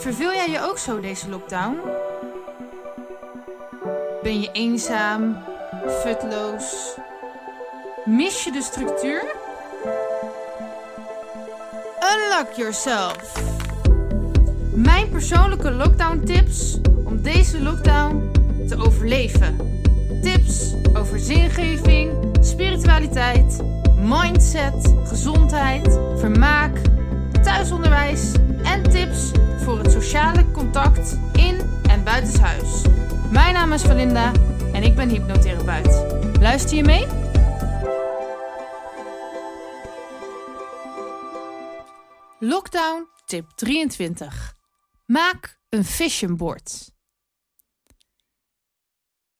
Verveel jij je ook zo deze lockdown? Ben je eenzaam, futloos? Mis je de structuur? Unlock yourself. Mijn persoonlijke lockdown tips om deze lockdown te overleven. Tips over zingeving, spiritualiteit, mindset, gezondheid, vermaak, thuisonderwijs en tips voor het sociale contact in en buitenshuis. Mijn naam is Valinda en ik ben hypnotherapeut. Luister je mee? Lockdown tip 23. Maak een vision board.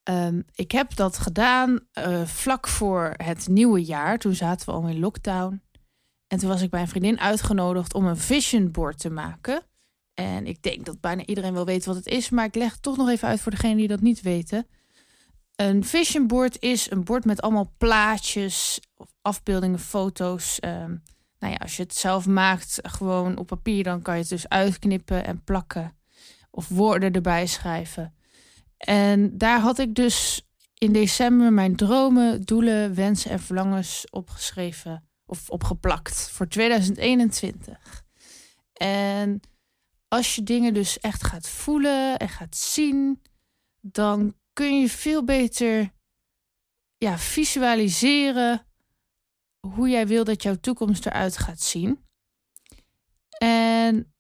Ehm, ik heb dat gedaan uh, vlak voor het nieuwe jaar. Toen zaten we al in lockdown. En toen was ik bij een vriendin uitgenodigd om een vision board te maken. En ik denk dat bijna iedereen wel weet wat het is, maar ik leg het toch nog even uit voor degenen die dat niet weten. Een vision board is een bord met allemaal plaatjes, afbeeldingen, foto's. Um, nou ja, als je het zelf maakt, gewoon op papier, dan kan je het dus uitknippen en plakken. Of woorden erbij schrijven. En daar had ik dus in december mijn dromen, doelen, wensen en verlangens opgeschreven of opgeplakt voor 2021. En als je dingen dus echt gaat voelen en gaat zien, dan kun je veel beter ja, visualiseren hoe jij wil dat jouw toekomst eruit gaat zien. En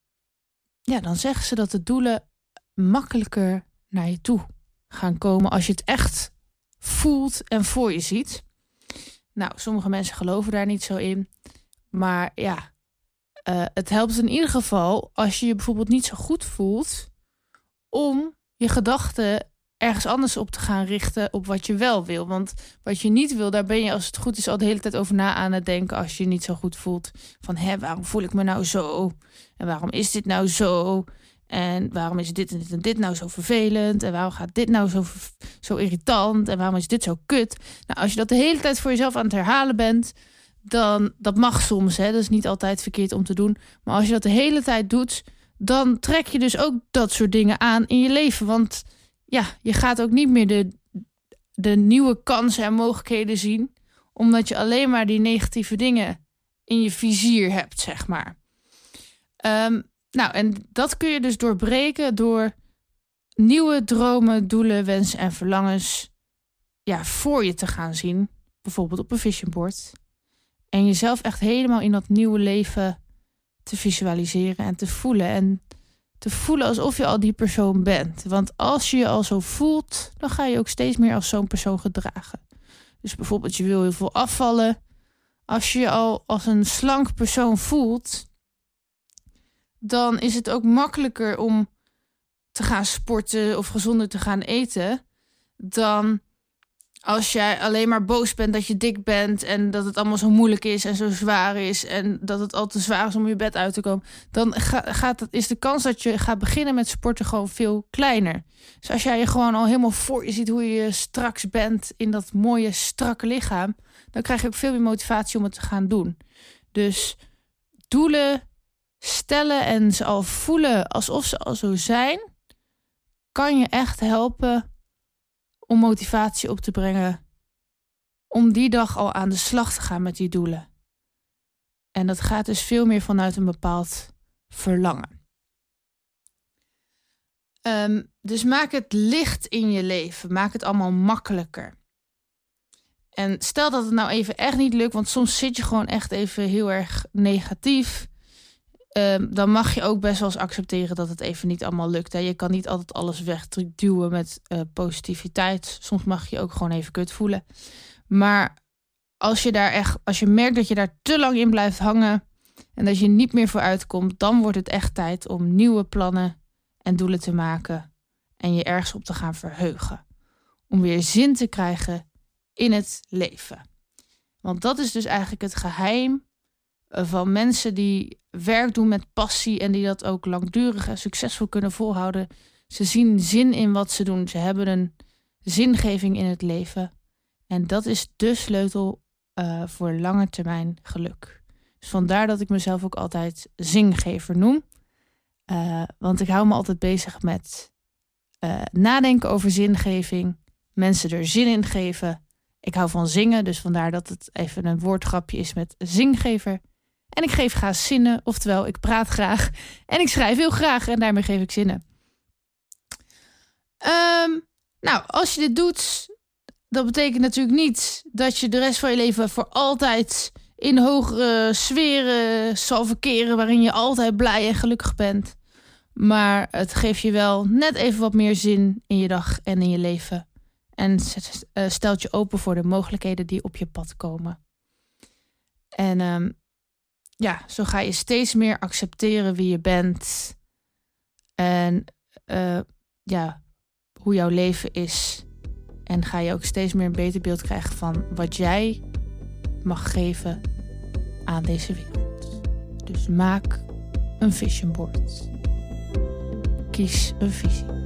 ja, dan zeggen ze dat de doelen makkelijker naar je toe gaan komen als je het echt voelt en voor je ziet. Nou, sommige mensen geloven daar niet zo in. Maar ja, uh, het helpt in ieder geval als je je bijvoorbeeld niet zo goed voelt om je gedachten ergens anders op te gaan richten op wat je wel wil. Want wat je niet wil, daar ben je als het goed is al de hele tijd over na aan het denken als je je niet zo goed voelt. Van hé, waarom voel ik me nou zo? En waarom is dit nou zo? En waarom is dit en dit en dit nou zo vervelend? En waarom gaat dit nou zo, zo irritant? En waarom is dit zo kut? Nou, als je dat de hele tijd voor jezelf aan het herhalen bent, dan dat mag soms, hè? Dat is niet altijd verkeerd om te doen. Maar als je dat de hele tijd doet, dan trek je dus ook dat soort dingen aan in je leven. Want ja, je gaat ook niet meer de, de nieuwe kansen en mogelijkheden zien, omdat je alleen maar die negatieve dingen in je vizier hebt, zeg maar. Um, nou, en dat kun je dus doorbreken door nieuwe dromen, doelen, wensen en verlangens ja, voor je te gaan zien. Bijvoorbeeld op een vision board. En jezelf echt helemaal in dat nieuwe leven te visualiseren en te voelen. En te voelen alsof je al die persoon bent. Want als je je al zo voelt, dan ga je ook steeds meer als zo'n persoon gedragen. Dus bijvoorbeeld, je wil heel veel afvallen. Als je je al als een slank persoon voelt, dan is het ook makkelijker om te gaan sporten of gezonder te gaan eten. Dan als jij alleen maar boos bent dat je dik bent en dat het allemaal zo moeilijk is en zo zwaar is en dat het al te zwaar is om je bed uit te komen, dan gaat is de kans dat je gaat beginnen met sporten gewoon veel kleiner. Dus als jij je gewoon al helemaal voor je ziet hoe je straks bent in dat mooie strakke lichaam, dan krijg je ook veel meer motivatie om het te gaan doen. Dus doelen stellen en ze al voelen alsof ze al zo zijn, kan je echt helpen om motivatie op te brengen om die dag al aan de slag te gaan met die doelen. En dat gaat dus veel meer vanuit een bepaald verlangen. Um, dus maak het licht in je leven. Maak het allemaal makkelijker. En stel dat het nou even echt niet lukt, want soms zit je gewoon echt even heel erg negatief. Ehm, dan mag je ook best wel eens accepteren dat het even niet allemaal lukt. Hè. Je kan niet altijd alles wegduwen met uh, positiviteit. Soms mag je ook gewoon even kut voelen. Maar als je daar echt, als je merkt dat je daar te lang in blijft hangen en dat je niet meer vooruit komt, dan wordt het echt tijd om nieuwe plannen en doelen te maken en je ergens op te gaan verheugen. Om weer zin te krijgen in het leven. Want dat is dus eigenlijk het geheim van mensen die werk doen met passie en die dat ook langdurig en succesvol kunnen volhouden. Ze zien zin in wat ze doen. Ze hebben een zingeving in het leven. En dat is de sleutel uh, voor lange termijn geluk. Dus vandaar dat ik mezelf ook altijd zingever noem. Uh, want ik hou me altijd bezig met nadenken over zingeving, mensen er zin in geven. Ik hou van zingen, dus vandaar dat het even een woordgrapje is met zinggever. En ik geef graag zinnen, oftewel ik praat graag en ik schrijf heel graag en daarmee geef ik zinnen. Um, nou, als je dit doet, dat betekent natuurlijk niet dat je de rest van je leven voor altijd in hogere sferen zal verkeren waarin je altijd blij en gelukkig bent. Maar het geeft je wel net even wat meer zin in je dag en in je leven. En eh, stelt je open voor de mogelijkheden die op je pad komen. En um, ja, zo ga je steeds meer accepteren wie je bent. En uh, ja, hoe jouw leven is. En ga je ook steeds meer een beter beeld krijgen van wat jij mag geven aan deze wereld. Dus maak een vision board. Kies een visie.